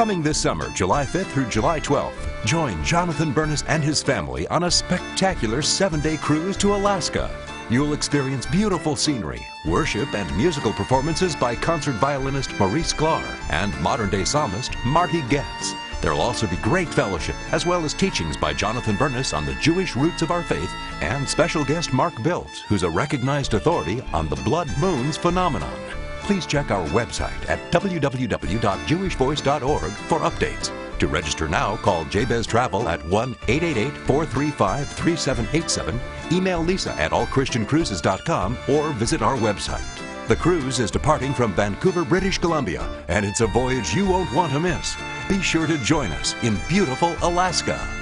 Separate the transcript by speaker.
Speaker 1: Coming this summer, July 5th through July 12th, join Jonathan Bernis and his family on a spectacular seven day cruise to Alaska. You'll experience beautiful scenery, worship, and musical performances by concert violinist Maurice Sklar and modern day psalmist Marty Goetz. There'll also be great fellowship, as well as teachings by Jonathan Bernis on the Jewish roots of our faith, and special guest Mark Biltz, who's a recognized authority on the blood moons phenomenon. Please check our website at www.jewishvoice.org for updates. To register now, call Jabez Travel at 1 888 435 3787, email Lisa at allchristiancruises.com, or visit our website. The cruise is departing from Vancouver, British Columbia, and it's a voyage you won't want to miss. Be sure to join us in beautiful Alaska.